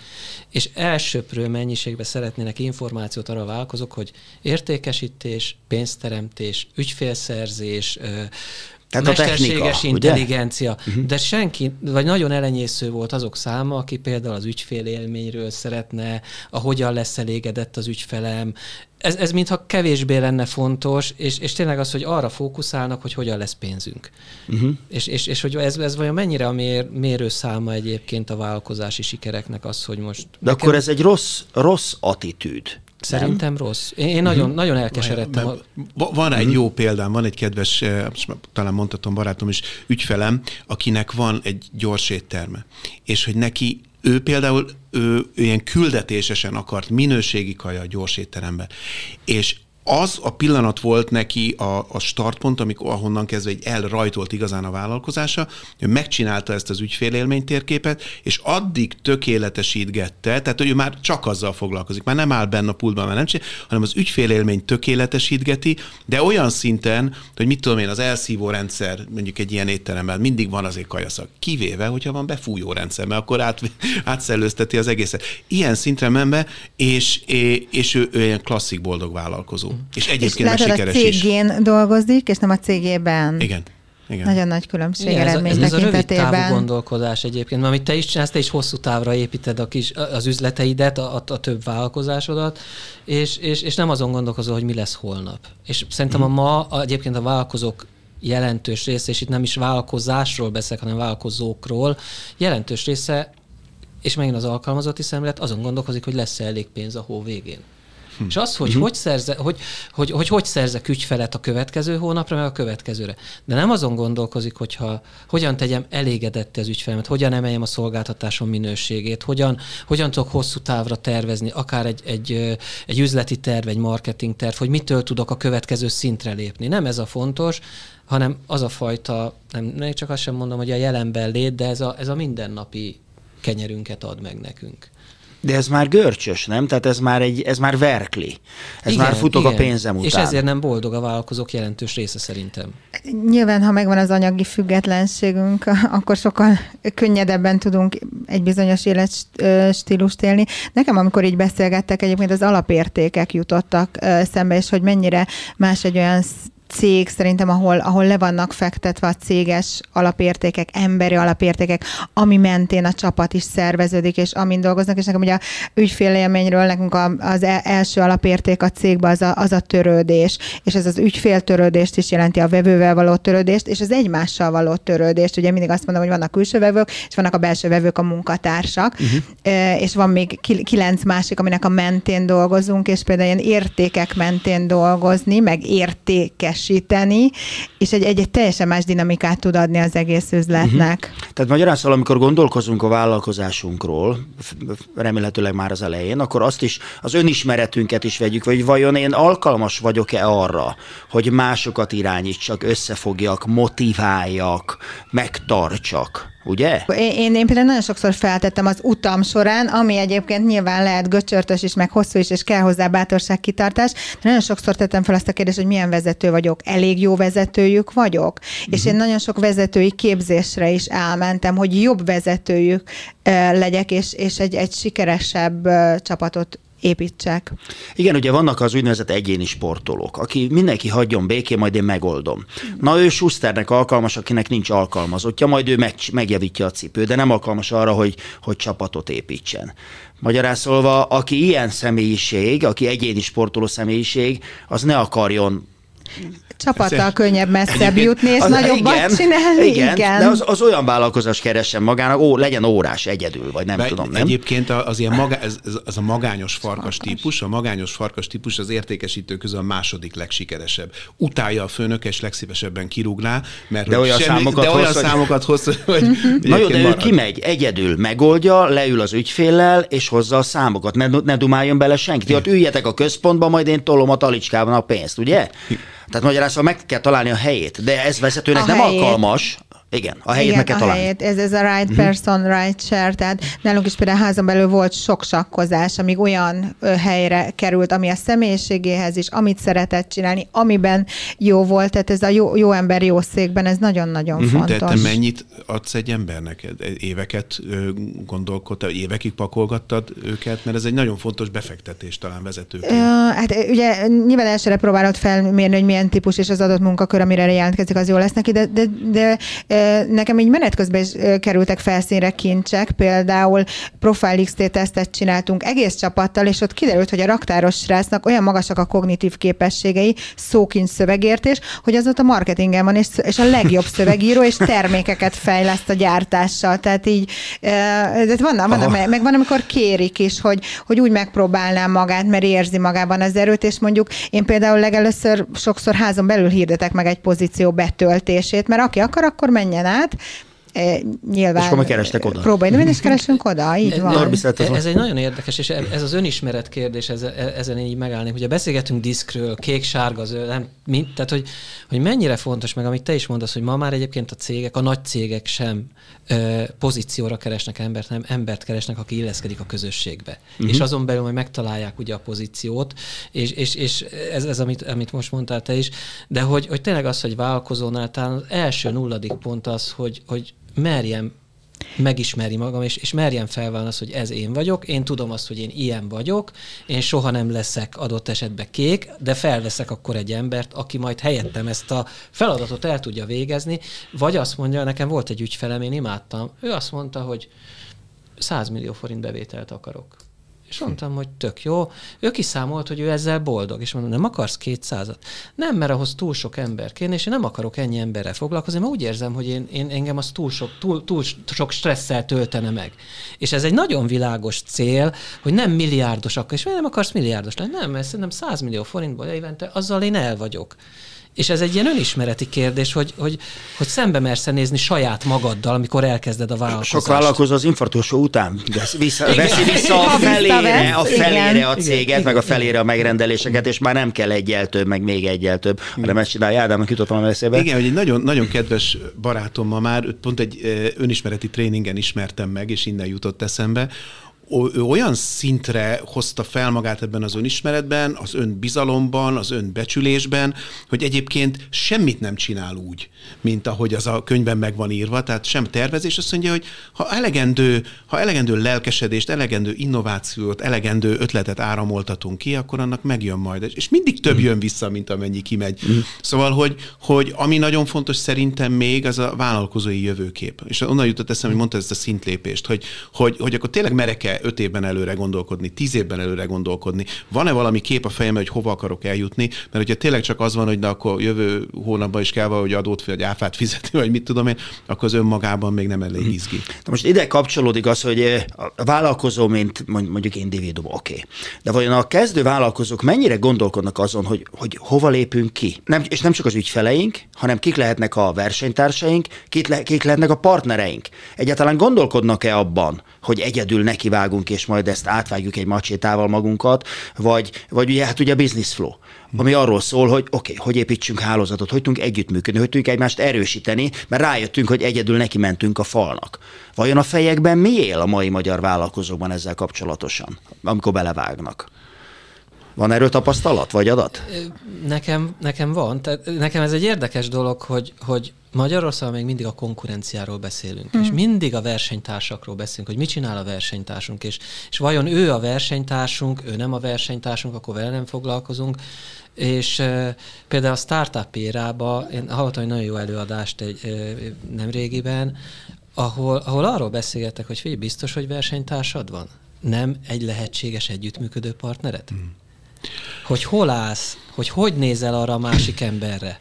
És elsőprő mennyiségben szeretnének információt arra a vállalkozók, hogy értékesítés, pénzteremtés, ügyfélszerzés, tehát mesterséges a technika, intelligencia. Uh-huh. De senki, vagy nagyon elenyésző volt azok száma, aki például az ügyfélélményről szeretne, a hogyan lesz elégedett az ügyfelem. Ez, ez mintha kevésbé lenne fontos, és, és tényleg az, hogy arra fókuszálnak, hogy hogyan lesz pénzünk. Uh-huh. És, és, és hogy ez, ez vajon mennyire a mér, mérőszáma egyébként a vállalkozási sikereknek az, hogy most... De nekem... akkor ez egy rossz, rossz attitűd. Szerintem nem? rossz. Én, én nagyon, uh-huh. nagyon elkeseredtem. Van, van egy uh-huh. jó példám, van egy kedves, eh, talán mondhatom barátom is, ügyfelem, akinek van egy gyors étterme, és hogy neki ő például ő, ő ilyen küldetésesen akart minőségi kaja a gyors étterembe, és az a pillanat volt neki a, a startpont, amikor ahonnan kezdve egy elrajtolt igazán a vállalkozása, ő megcsinálta ezt az ügyfélélmény térképet, és addig tökéletesítgette, tehát ő már csak azzal foglalkozik, már nem áll benne a pultban, már nem csinál, hanem az ügyfélélmény tökéletesítgeti, de olyan szinten, hogy mit tudom én, az elszívó rendszer mondjuk egy ilyen étteremben mindig van azért kajaszak, kivéve, hogyha van befújó rendszer, mert akkor át, átszellőzteti az egészet. Ilyen szintre menve, és, és ő, ő ilyen klasszik boldog vállalkozó. És egyébként és meg sikeres a cégén is. dolgozik, és nem a cégében. Igen. Igen. Nagyon nagy különbség Igen, eredmény ez, ez, ez a rövid távú gondolkodás egyébként, amit te is csinálsz, te is hosszú távra építed a kis, az üzleteidet, a, a, a több vállalkozásodat, és, és, és nem azon gondolkozol, hogy mi lesz holnap. És szerintem hmm. a ma a, egyébként a vállalkozók jelentős része, és itt nem is vállalkozásról beszélek, hanem vállalkozókról, jelentős része, és megint az alkalmazotti szemlélet azon gondolkozik, hogy lesz-e elég pénz a hó végén. Hm. És az, hogy, uh-huh. hogy, szerze, hogy, hogy, hogy hogy szerzek ügyfelet a következő hónapra, meg a következőre. De nem azon gondolkozik, hogyha hogyan tegyem elégedett az ügyfelemet, hogyan emeljem a szolgáltatásom minőségét, hogyan, hogyan tudok hosszú távra tervezni, akár egy, egy, egy üzleti terv, egy marketing terv, hogy mitől tudok a következő szintre lépni. Nem ez a fontos, hanem az a fajta, nem, nem csak azt sem mondom, hogy a jelenben lét, de ez a, ez a mindennapi kenyerünket ad meg nekünk. De ez már görcsös, nem? Tehát ez már, egy, ez már verkli. Ez igen, már futok igen. a pénzem után. És ezért nem boldog a vállalkozók jelentős része szerintem. Nyilván, ha megvan az anyagi függetlenségünk, (laughs) akkor sokkal könnyedebben tudunk egy bizonyos életstílust élni. Nekem, amikor így beszélgettek, egyébként az alapértékek jutottak szembe, és hogy mennyire más egy olyan cég szerintem, ahol, ahol le vannak fektetve a céges alapértékek, emberi alapértékek, ami mentén a csapat is szerveződik, és amin dolgoznak, és nekem ugye a ügyfélélményről nekünk az e, első alapérték a cégben az a, az a törődés, és ez az ügyféltörődést is jelenti, a vevővel való törődést, és az egymással való törődést. Ugye mindig azt mondom, hogy vannak külső vevők, és vannak a belső vevők, a munkatársak, uh-huh. és van még kilenc másik, aminek a mentén dolgozunk, és például ilyen értékek mentén dolgozni, meg értékes teljesíteni, és egy, egy, egy teljesen más dinamikát tud adni az egész üzletnek. Uh-huh. Tehát magyarán szóval, amikor gondolkozunk a vállalkozásunkról, remélhetőleg már az elején, akkor azt is, az önismeretünket is vegyük, vagy vajon én alkalmas vagyok-e arra, hogy másokat irányítsak, összefogjak, motiváljak, megtartsak ugye? Én, én, én például nagyon sokszor feltettem az utam során, ami egyébként nyilván lehet göcsörtös is, meg hosszú is, és kell hozzá bátorság, kitartás, de nagyon sokszor tettem fel azt a kérdést, hogy milyen vezető vagyok, elég jó vezetőjük vagyok, uh-huh. és én nagyon sok vezetői képzésre is elmentem, hogy jobb vezetőjük legyek, és, és egy, egy sikeresebb csapatot építsek. Igen, ugye vannak az úgynevezett egyéni sportolók, aki mindenki hagyjon békén, majd én megoldom. Na ő Schusternek alkalmas, akinek nincs alkalmazottja, majd ő meg, megjavítja a cipő, de nem alkalmas arra, hogy, hogy csapatot építsen. Magyarán aki ilyen személyiség, aki egyéni sportoló személyiség, az ne akarjon csapattal könnyebb messzebb jutni, és az, nagyobbat igen, csinálni. Igen, igen, de az, az olyan vállalkozás keressen magának, ó, legyen órás egyedül, vagy nem Be, tudom, nem? Egyébként az ilyen maga, ez, ez a magányos farkas, farkas típus, a magányos farkas típus az értékesítő közül a második legsikeresebb. Utálja a főnök, és legszívesebben kirúgná, mert de olyan semmi, számokat de olyan hoz, számokat hoz, hogy Na jó, de ő kimegy, egyedül megoldja, leül az ügyféllel, és hozza a számokat. Ne, ne dumáljon bele senki. Ti ott üljetek a központba, majd én tolom a talicskában a pénzt, ugye? Tehát magyarázva meg kell találni a helyét, de ez vezetőnek a nem helyét. alkalmas, igen, a helyét Igen, meg kell a találni. Helyét. Ez, ez a right mhm. person, uh-huh. right share, tehát nálunk is például házon belül volt sok sakkozás, amíg olyan ö, helyre került, ami a személyiségéhez is, amit szeretett csinálni, amiben jó volt, tehát ez a jó, jó ember jó székben, ez nagyon-nagyon uh-huh. fontos. De te mennyit adsz egy embernek? Éveket gondolkodtad, évekig pakolgattad őket, mert ez egy nagyon fontos befektetés talán vezetőként. Uh, hát ugye nyilván elsőre próbálod felmérni, hogy milyen típus és az adott munkakör, amire jelentkezik, az jó lesz neki, de, de, de Nekem így menet közben is kerültek felszínre kincsek, például Profile XT tesztet csináltunk egész csapattal, és ott kiderült, hogy a raktáros srácnak olyan magasak a kognitív képességei, szókincs szövegértés, hogy az ott a marketingen van, és, és a legjobb (laughs) szövegíró, és termékeket fejleszt a gyártással. Tehát így, de van, van, meg, meg van, amikor kérik is, hogy, hogy úgy megpróbálnám magát, mert érzi magában az erőt, és mondjuk én például legelőször sokszor házon belül hirdetek meg egy pozíció betöltését, mert aki akar, akkor menjen át, E, nyilván... És akkor kerestek oda. Próbálj, és keresünk oda, így van. Norbi, ez, ez egy nagyon érdekes, és ez az önismeret kérdés, ez, ezen így megállni. Ugye beszélgetünk diszkről, kék, sárga, zöld, nem, mint, tehát hogy, hogy mennyire fontos, meg amit te is mondasz, hogy ma már egyébként a cégek, a nagy cégek sem ö, pozícióra keresnek embert, nem embert keresnek, aki illeszkedik a közösségbe. Uh-huh. És azon belül majd megtalálják ugye a pozíciót, és, és, és ez, ez amit, amit most mondtál te is, de hogy, hogy tényleg az, hogy vállalkozónál talán az első nulladik pont az, hogy, hogy merjem megismeri magam, és, és merjem felválni azt, hogy ez én vagyok, én tudom azt, hogy én ilyen vagyok, én soha nem leszek adott esetben kék, de felveszek akkor egy embert, aki majd helyettem ezt a feladatot el tudja végezni, vagy azt mondja, nekem volt egy ügyfelem, én imádtam, ő azt mondta, hogy 100 millió forint bevételt akarok És mondtam, hogy tök jó. Ő kiszámolt, hogy ő ezzel boldog, és mondom, nem akarsz kétszázat? Nem, mert ahhoz túl sok ember kéne, és én nem akarok ennyi emberrel foglalkozni, mert úgy érzem, hogy én, én engem az túl sok, túl, túl sok stresszel töltene meg. És ez egy nagyon világos cél, hogy nem milliárdosak, és nem akarsz milliárdos lenni, nem, mert szerintem 100 millió forintból évente, azzal én el vagyok. És ez egy ilyen önismereti kérdés, hogy, hogy, hogy szembe mersz nézni saját magaddal, amikor elkezded a vállalkozást. Sok vállalkozó az infarktusó után vissza, veszi vissza a felére, a felére a céget, igen, meg a felére a megrendeléseket, és már nem kell egyel több, meg még egyel több, hanem ezt csinálja. Ádámnak jutott valami eszébe. Igen, hogy egy nagyon, nagyon kedves barátommal már pont egy önismereti tréningen ismertem meg, és innen jutott eszembe, ő olyan szintre hozta fel magát ebben az önismeretben, az önbizalomban, az önbecsülésben, hogy egyébként semmit nem csinál úgy, mint ahogy az a könyvben meg van írva, tehát sem tervezés. Azt mondja, hogy ha elegendő, ha elegendő lelkesedést, elegendő innovációt, elegendő ötletet áramoltatunk ki, akkor annak megjön majd. És mindig több jön vissza, mint amennyi kimegy. Mm. Szóval, hogy, hogy ami nagyon fontos szerintem még, az a vállalkozói jövőkép. És onnan jutott eszem, hogy mondta ezt a szintlépést, hogy, hogy, hogy akkor tényleg merek-e öt évben előre gondolkodni, tíz évben előre gondolkodni? Van-e valami kép a fejemben, hogy hova akarok eljutni? Mert hogyha tényleg csak az van, hogy de akkor jövő hónapban is kell valahogy adót vagy áfát fizetni, vagy mit tudom én, akkor az önmagában még nem elég izgi. Na most ide kapcsolódik az, hogy eh, a vállalkozó, mint mondjuk individuum, oké. Okay. De vajon a kezdő vállalkozók mennyire gondolkodnak azon, hogy, hogy hova lépünk ki? Nem, és nem csak az ügyfeleink, hanem kik lehetnek a versenytársaink, kik, le, kik lehetnek a partnereink. Egyáltalán gondolkodnak-e abban, hogy egyedül nekivágunk, és majd ezt átvágjuk egy macsétával magunkat, vagy, vagy ugye, hát ugye business flow, ami arról szól, hogy oké, okay, hogy építsünk hálózatot, hogy tudunk együttműködni, hogy tudjuk egymást erősíteni, mert rájöttünk, hogy egyedül neki mentünk a falnak. Vajon a fejekben mi él a mai magyar vállalkozókban ezzel kapcsolatosan, amikor belevágnak? Van erről tapasztalat, vagy adat? Nekem, nekem van. Tehát nekem ez egy érdekes dolog, hogy, hogy Magyarországon még mindig a konkurenciáról beszélünk, hmm. és mindig a versenytársakról beszélünk, hogy mit csinál a versenytársunk, és, és vajon ő a versenytársunk, ő nem a versenytársunk, akkor vele nem foglalkozunk. És e, például a startup érába, én hallottam egy nagyon jó előadást egy, e, nem régiben, ahol, ahol arról beszélgettek, hogy figyelj, biztos, hogy versenytársad van? Nem egy lehetséges együttműködő partnered? Hmm. Hogy hol állsz, hogy hogy nézel arra a másik emberre?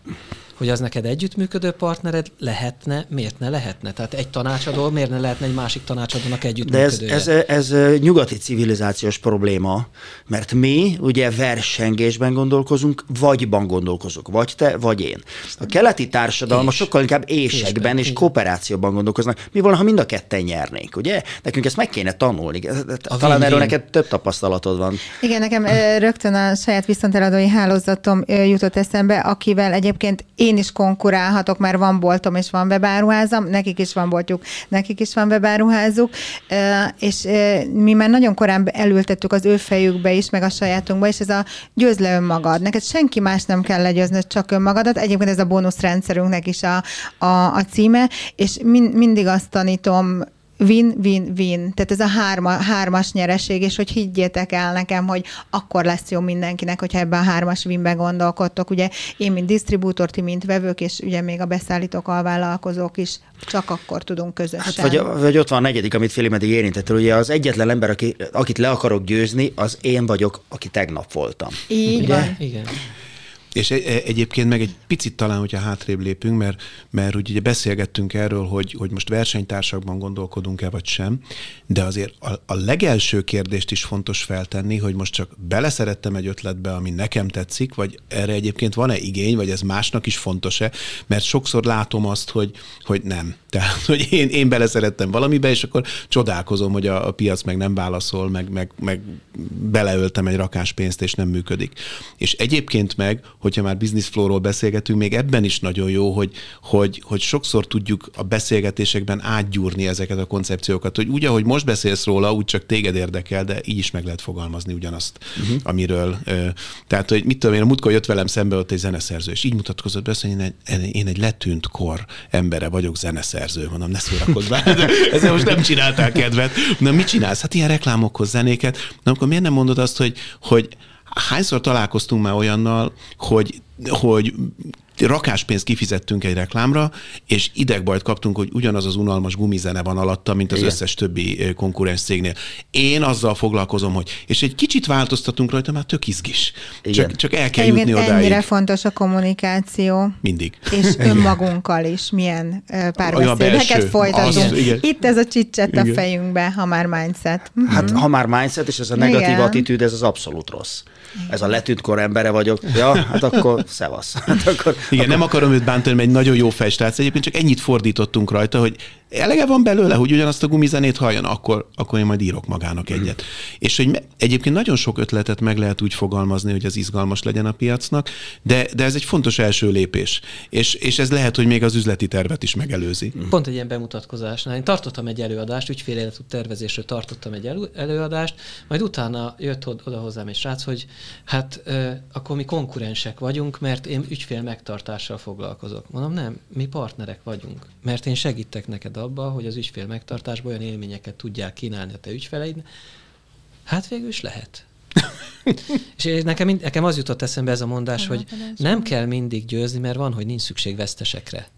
Hogy az neked együttműködő partnered lehetne, miért ne lehetne? Tehát egy tanácsadó, miért ne lehetne egy másik tanácsadónak együttműködője? De ez, ez, ez nyugati civilizációs probléma, mert mi ugye versengésben gondolkozunk, vagyban gondolkozunk, vagy te, vagy én. A keleti társadalmak sokkal inkább ésekben és, és kooperációban gondolkoznak. Mi volna, ha mind a ketten nyernénk, ugye? Nekünk ezt meg kéne tanulni. A Talán erről neked több tapasztalatod van. Igen, nekem rögtön a saját viszonteladói hálózatom jutott eszembe, akivel egyébként én én is konkurálhatok, mert van boltom és van webáruházam, nekik is van boltjuk, nekik is van webáruházuk, és mi már nagyon korán elültettük az ő fejükbe is, meg a sajátunkba, és ez a győz le önmagad. Neked senki más nem kell legyőzni, csak önmagadat. Egyébként ez a bónuszrendszerünknek is a, a, a címe, és min, mindig azt tanítom win-win-win. Tehát ez a hárma, hármas nyereség, és hogy higgyétek el nekem, hogy akkor lesz jó mindenkinek, hogyha ebben a hármas winben gondolkodtok. Ugye én, mint disztribútor, ti, mint vevők, és ugye még a beszállítók, alvállalkozók is csak akkor tudunk közösen. Hát vagy, vagy ott van a negyedik, amit Féli meddig érintett, ugye az egyetlen ember, aki, akit le akarok győzni, az én vagyok, aki tegnap voltam. Így ugye? van. Igen. És egyébként meg egy picit talán, hogyha hátrébb lépünk, mert, mert ugye beszélgettünk erről, hogy, hogy most versenytársakban gondolkodunk-e vagy sem, de azért a, a legelső kérdést is fontos feltenni, hogy most csak beleszerettem egy ötletbe, ami nekem tetszik, vagy erre egyébként van-e igény, vagy ez másnak is fontos-e, mert sokszor látom azt, hogy, hogy nem. (laughs) Tehát, hogy én, én beleszerettem valamibe, és akkor csodálkozom, hogy a, a piac meg nem válaszol, meg, meg, meg beleöltem egy rakás pénzt, és nem működik. És egyébként meg, hogyha már business flow-ról beszélgetünk, még ebben is nagyon jó, hogy, hogy, hogy sokszor tudjuk a beszélgetésekben átgyúrni ezeket a koncepciókat, hogy úgy, ahogy most beszélsz róla, úgy csak téged érdekel, de így is meg lehet fogalmazni ugyanazt, uh-huh. amiről. Tehát, hogy mit tudom én, a múltkor jött velem szembe ott egy zeneszerző, és így mutatkozott be, hogy én egy, én egy letűnt kor embere vagyok, zeneszerző, mondom, ne szórakozz már, ezzel most nem csináltál kedvet. Na, mit csinálsz? Hát ilyen reklámokhoz zenéket. Na, akkor miért nem mondod azt, hogy, hogy hányszor találkoztunk már olyannal, hogy, hogy rakáspénzt kifizettünk egy reklámra, és idegbajt kaptunk, hogy ugyanaz az unalmas gumizene van alatta, mint az Igen. összes többi konkurens cégnél. Én azzal foglalkozom, hogy és egy kicsit változtatunk rajta, már tök izgis. Csak, csak el kell jutni odáig. Ennyire fontos a kommunikáció. Mindig. És (laughs) önmagunkkal is milyen párbeszédeket folytatunk. Az, Itt ez a csicset a fejünkbe, ha már mindset. Hát ha már mindset, és ez a negatív igen. attitűd, ez az abszolút rossz ez a letűnt embere vagyok, ja, hát akkor szevasz. Hát akkor, Igen, akkor... nem akarom őt bántani, mert egy nagyon jó fejstrác, egyébként csak ennyit fordítottunk rajta, hogy elege van belőle, hogy ugyanazt a gumizenét halljon, akkor, akkor én majd írok magának egyet. És hogy egyébként nagyon sok ötletet meg lehet úgy fogalmazni, hogy az izgalmas legyen a piacnak, de, de ez egy fontos első lépés. És, és ez lehet, hogy még az üzleti tervet is megelőzi. Pont egy ilyen bemutatkozásnál. Én tartottam egy előadást, ügyféléletű tervezésről tartottam egy elő, előadást, majd utána jött oda hozzám egy srác, hogy hát akkor mi konkurensek vagyunk, mert én ügyfél megtartással foglalkozok. Mondom, nem, mi partnerek vagyunk, mert én segítek neked abba, hogy az ügyfél megtartásban olyan élményeket tudják kínálni a te ügyfeleid. Hát végül is lehet. (laughs) és nekem, nekem az jutott eszembe ez a mondás, hogy nem kell mindig győzni, mert van, hogy nincs szükség vesztesekre.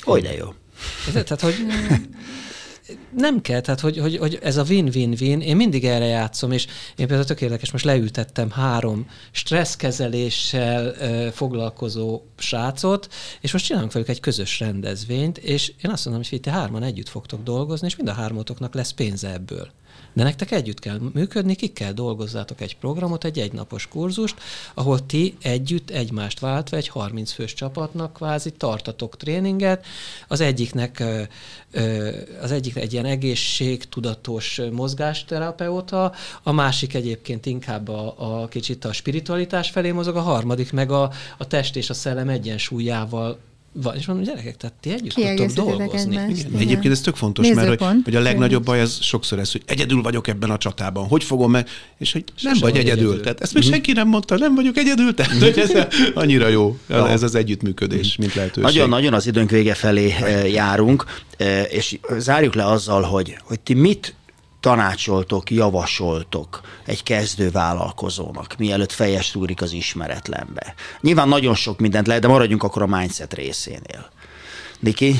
Hogy de jó. Tehát, hogy nem kell, tehát hogy, hogy, hogy ez a win-win-win, én mindig erre játszom, és én például tök érdekes, most leültettem három stresszkezeléssel ö, foglalkozó srácot, és most csinálunk velük egy közös rendezvényt, és én azt mondom, hogy te hárman együtt fogtok dolgozni, és mind a hármatoknak lesz pénze ebből. De nektek együtt kell működni, ki kell dolgozzátok egy programot, egy egynapos kurzust, ahol ti együtt egymást váltva egy 30 fős csapatnak kvázi tartatok tréninget. Az egyiknek az egyik egy ilyen egészségtudatos mozgásterapeuta, a másik egyébként inkább a, a kicsit a spiritualitás felé mozog, a harmadik meg a, a test és a szellem egyensúlyával van, és mondom, gyerekek, tehát ti együtt tudtok dolgozni. Egymást, igen. Igen. Egyébként ez tök fontos, Nézőpont. mert hogy, hogy a legnagyobb baj az sokszor ez, hogy egyedül vagyok ebben a csatában, hogy fogom meg, és hogy nem Sose vagy egyedül. egyedül. Tehát ezt még mm. senki nem mondta, nem vagyok egyedül, tehát hogy ez (laughs) annyira jó, ja. ez az együttműködés, mint lehetőség. Nagyon-nagyon az időnk vége felé eh, járunk, eh, és zárjuk le azzal, hogy, hogy ti mit tanácsoltok, javasoltok egy kezdő vállalkozónak, mielőtt fejes úrik az ismeretlenbe? Nyilván nagyon sok mindent lehet, de maradjunk akkor a mindset részénél. Niki?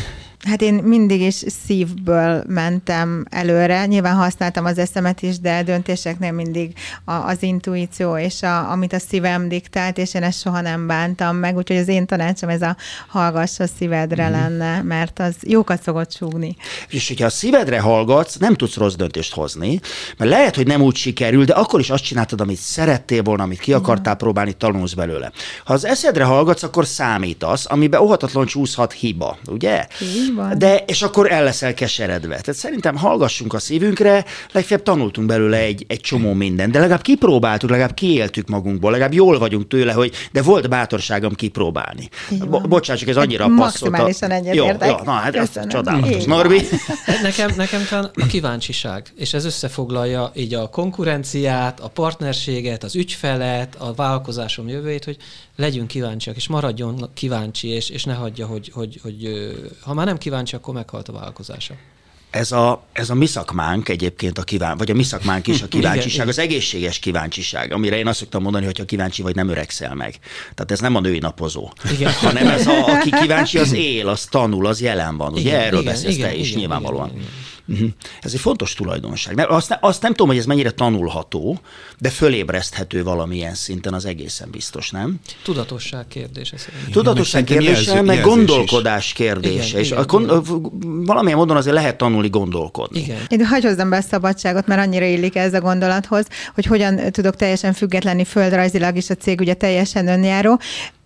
Hát én mindig is szívből mentem előre. Nyilván használtam az eszemet is, de döntéseknél mindig a, az intuíció és a, amit a szívem diktált, és én ezt soha nem bántam meg. Úgyhogy az én tanácsom ez a hallgass a szívedre mm. lenne, mert az jókat szokott súgni. És hogyha a szívedre hallgatsz, nem tudsz rossz döntést hozni, mert lehet, hogy nem úgy sikerül, de akkor is azt csináltad, amit szerettél volna, amit ki akartál ja. próbálni, tanulsz belőle. Ha az eszedre hallgatsz, akkor számítasz, amiben óhatatlan csúszhat hiba, ugye? Igen van. De, és akkor el leszel keseredve. Tehát szerintem hallgassunk a szívünkre, legfeljebb tanultunk belőle egy, egy csomó mindent, de legalább kipróbáltuk, legalább kiéltük magunkból, legalább jól vagyunk tőle, hogy de volt bátorságom kipróbálni. Bo- bocsánat, csak ez annyira hát passzolt. Maximálisan egyetértek. Jó, jó, na hát ez csodálatos. Norbi? Nekem, nekem talán a kíváncsiság, és ez összefoglalja így a konkurenciát, a partnerséget, az ügyfelet, a vállalkozásom jövőjét, hogy legyünk kíváncsiak, és maradjon kíváncsi, és, és ne hagyja, hogy, hogy, hogy ha már nem kíváncsi, akkor meghalt a vállalkozása. Ez a, ez a mi szakmánk egyébként a kíván, vagy a mi szakmánk is a (laughs) kíváncsiság, az egészséges kíváncsiság, amire én azt szoktam mondani, hogy ha kíváncsi vagy, nem öregszel meg. Tehát ez nem a női napozó, igen. (laughs) hanem ez a, aki kíváncsi, az (laughs) él, az tanul, az jelen van. Ugye igen, erről igen, beszélsz igen, te is igen, nyilvánvalóan. Igen, igen. Uh-huh. Ez egy fontos tulajdonság. Ne, azt, ne, azt nem tudom, hogy ez mennyire tanulható, de fölébreszthető valamilyen szinten az egészen biztos, nem? Tudatosság kérdése szerintem. Tudatosság kérdése, jelző, meg gondolkodás is. kérdése. Igen, és igen, a, igen. valamilyen módon azért lehet tanulni gondolkodni. Igen. Én hagyj hozzam be a szabadságot, mert annyira illik ez a gondolathoz, hogy hogyan tudok teljesen függetlenni földrajzilag is a cég ugye teljesen önjáró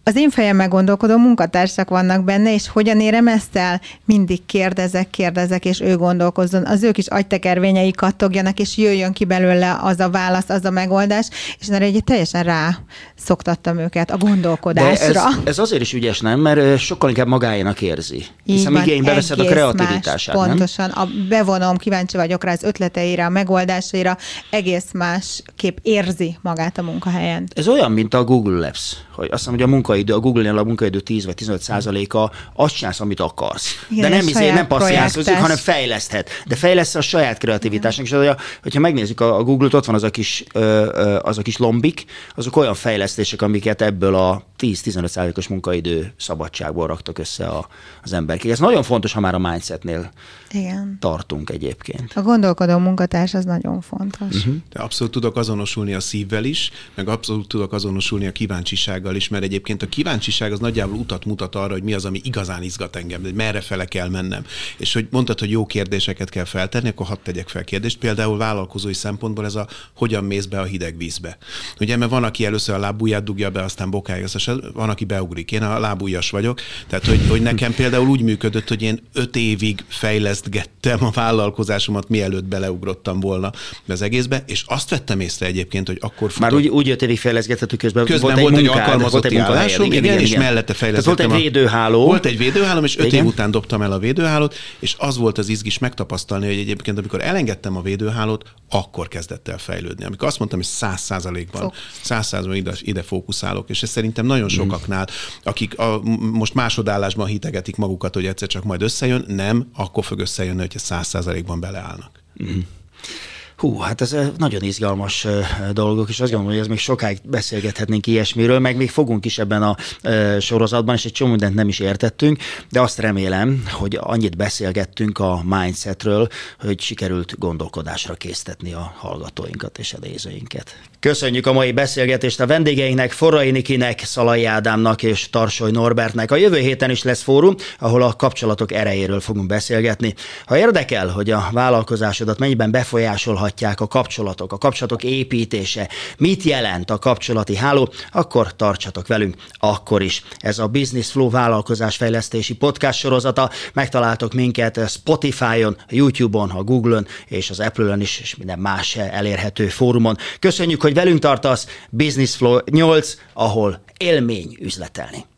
az én fejemmel gondolkodó munkatársak vannak benne, és hogyan érem ezt el? Mindig kérdezek, kérdezek, és ő gondolkozzon. Az ők is agytekervényei kattogjanak, és jöjjön ki belőle az a válasz, az a megoldás, és erre egy teljesen rá szoktattam őket a gondolkodásra. De ez, ez azért is ügyes, nem? Mert sokkal inkább magáénak érzi. Hiszen van, igénybe veszed a kreativitását, más, Pontosan. A bevonom, kíváncsi vagyok rá az ötleteire, a megoldásaira, egész más kép érzi magát a munkahelyen. Ez olyan, mint a Google Labs, hogy azt mondom, hogy a munka munkaidő, a Google-nél a munkaidő 10 vagy 15 százaléka, azt csinálsz, amit akarsz. Igen, De nem, izé, nem projektes. hanem fejleszthet. De fejleszt a saját kreativitásnak. És hogyha, hogyha megnézzük a, a Google-t, ott van az a kis, az a kis lombik, azok olyan fejlesztések, amiket ebből a 10-15 százalékos munkaidő szabadságból raktak össze a, az emberek. Ez nagyon fontos, ha már a mindsetnél Igen. tartunk egyébként. A gondolkodó munkatárs az nagyon fontos. Uh-huh. De abszolút tudok azonosulni a szívvel is, meg abszolút tudok azonosulni a kíváncsisággal is, mert egyébként a kíváncsiság az nagyjából utat mutat arra, hogy mi az, ami igazán izgat engem, hogy merre fele kell mennem. És hogy mondtad, hogy jó kérdéseket kell feltenni, akkor hadd tegyek fel kérdést. Például vállalkozói szempontból ez a hogyan mész be a hideg vízbe. Ugye, mert van, aki először a lábujját dugja be, aztán bokáig, aztán van, aki beugrik. Én a lábujjas vagyok. Tehát, hogy, hogy nekem például úgy működött, hogy én öt évig fejlesztgettem a vállalkozásomat, mielőtt beleugrottam volna az egészbe, és azt vettem észre egyébként, hogy akkor Már futott- úgy, úgy öt évig fejleszgetett, hogy közben, Közben volt egy, egy munkád, alkalmazotti volt egy munkahelyed. Állásom, igen, és mellette Tehát volt fejlesztettem. egy a- védőháló. Volt egy védőhálom, és öt Igen. év után dobtam el a védőhálót, és az volt az izgis megtapasztalni, hogy egyébként amikor elengedtem a védőhálót, akkor kezdett el fejlődni. Amikor azt mondtam, hogy száz százalékban, száz százalékban ide, ide fókuszálok, és ez szerintem nagyon sokaknál, akik a, most másodállásban hitegetik magukat, hogy egyszer csak majd összejön, nem, akkor fog összejönni, hogyha száz százalékban beleállnak. Hú, hát ez eh, nagyon izgalmas eh, dolgok, és azt gondolom, hogy ez még sokáig beszélgethetnénk ilyesmiről, meg még fogunk is ebben a eh, sorozatban, és egy csomó mindent nem is értettünk, de azt remélem, hogy annyit beszélgettünk a mindsetről, hogy sikerült gondolkodásra késztetni a hallgatóinkat és a nézőinket. Köszönjük a mai beszélgetést a vendégeinknek, Forrai Nikinek, Szalai Ádámnak és Tarsoly Norbertnek. A jövő héten is lesz fórum, ahol a kapcsolatok erejéről fogunk beszélgetni. Ha érdekel, hogy a vállalkozásodat mennyiben befolyásolhatják a kapcsolatok, a kapcsolatok építése, mit jelent a kapcsolati háló, akkor tartsatok velünk akkor is. Ez a Business Flow vállalkozásfejlesztési podcast sorozata. Megtaláltok minket Spotify-on, YouTube-on, a Google-on és az Apple-on is, és minden más elérhető fórumon. Köszönjük, hogy velünk tartasz. Business Flow 8, ahol élmény üzletelni.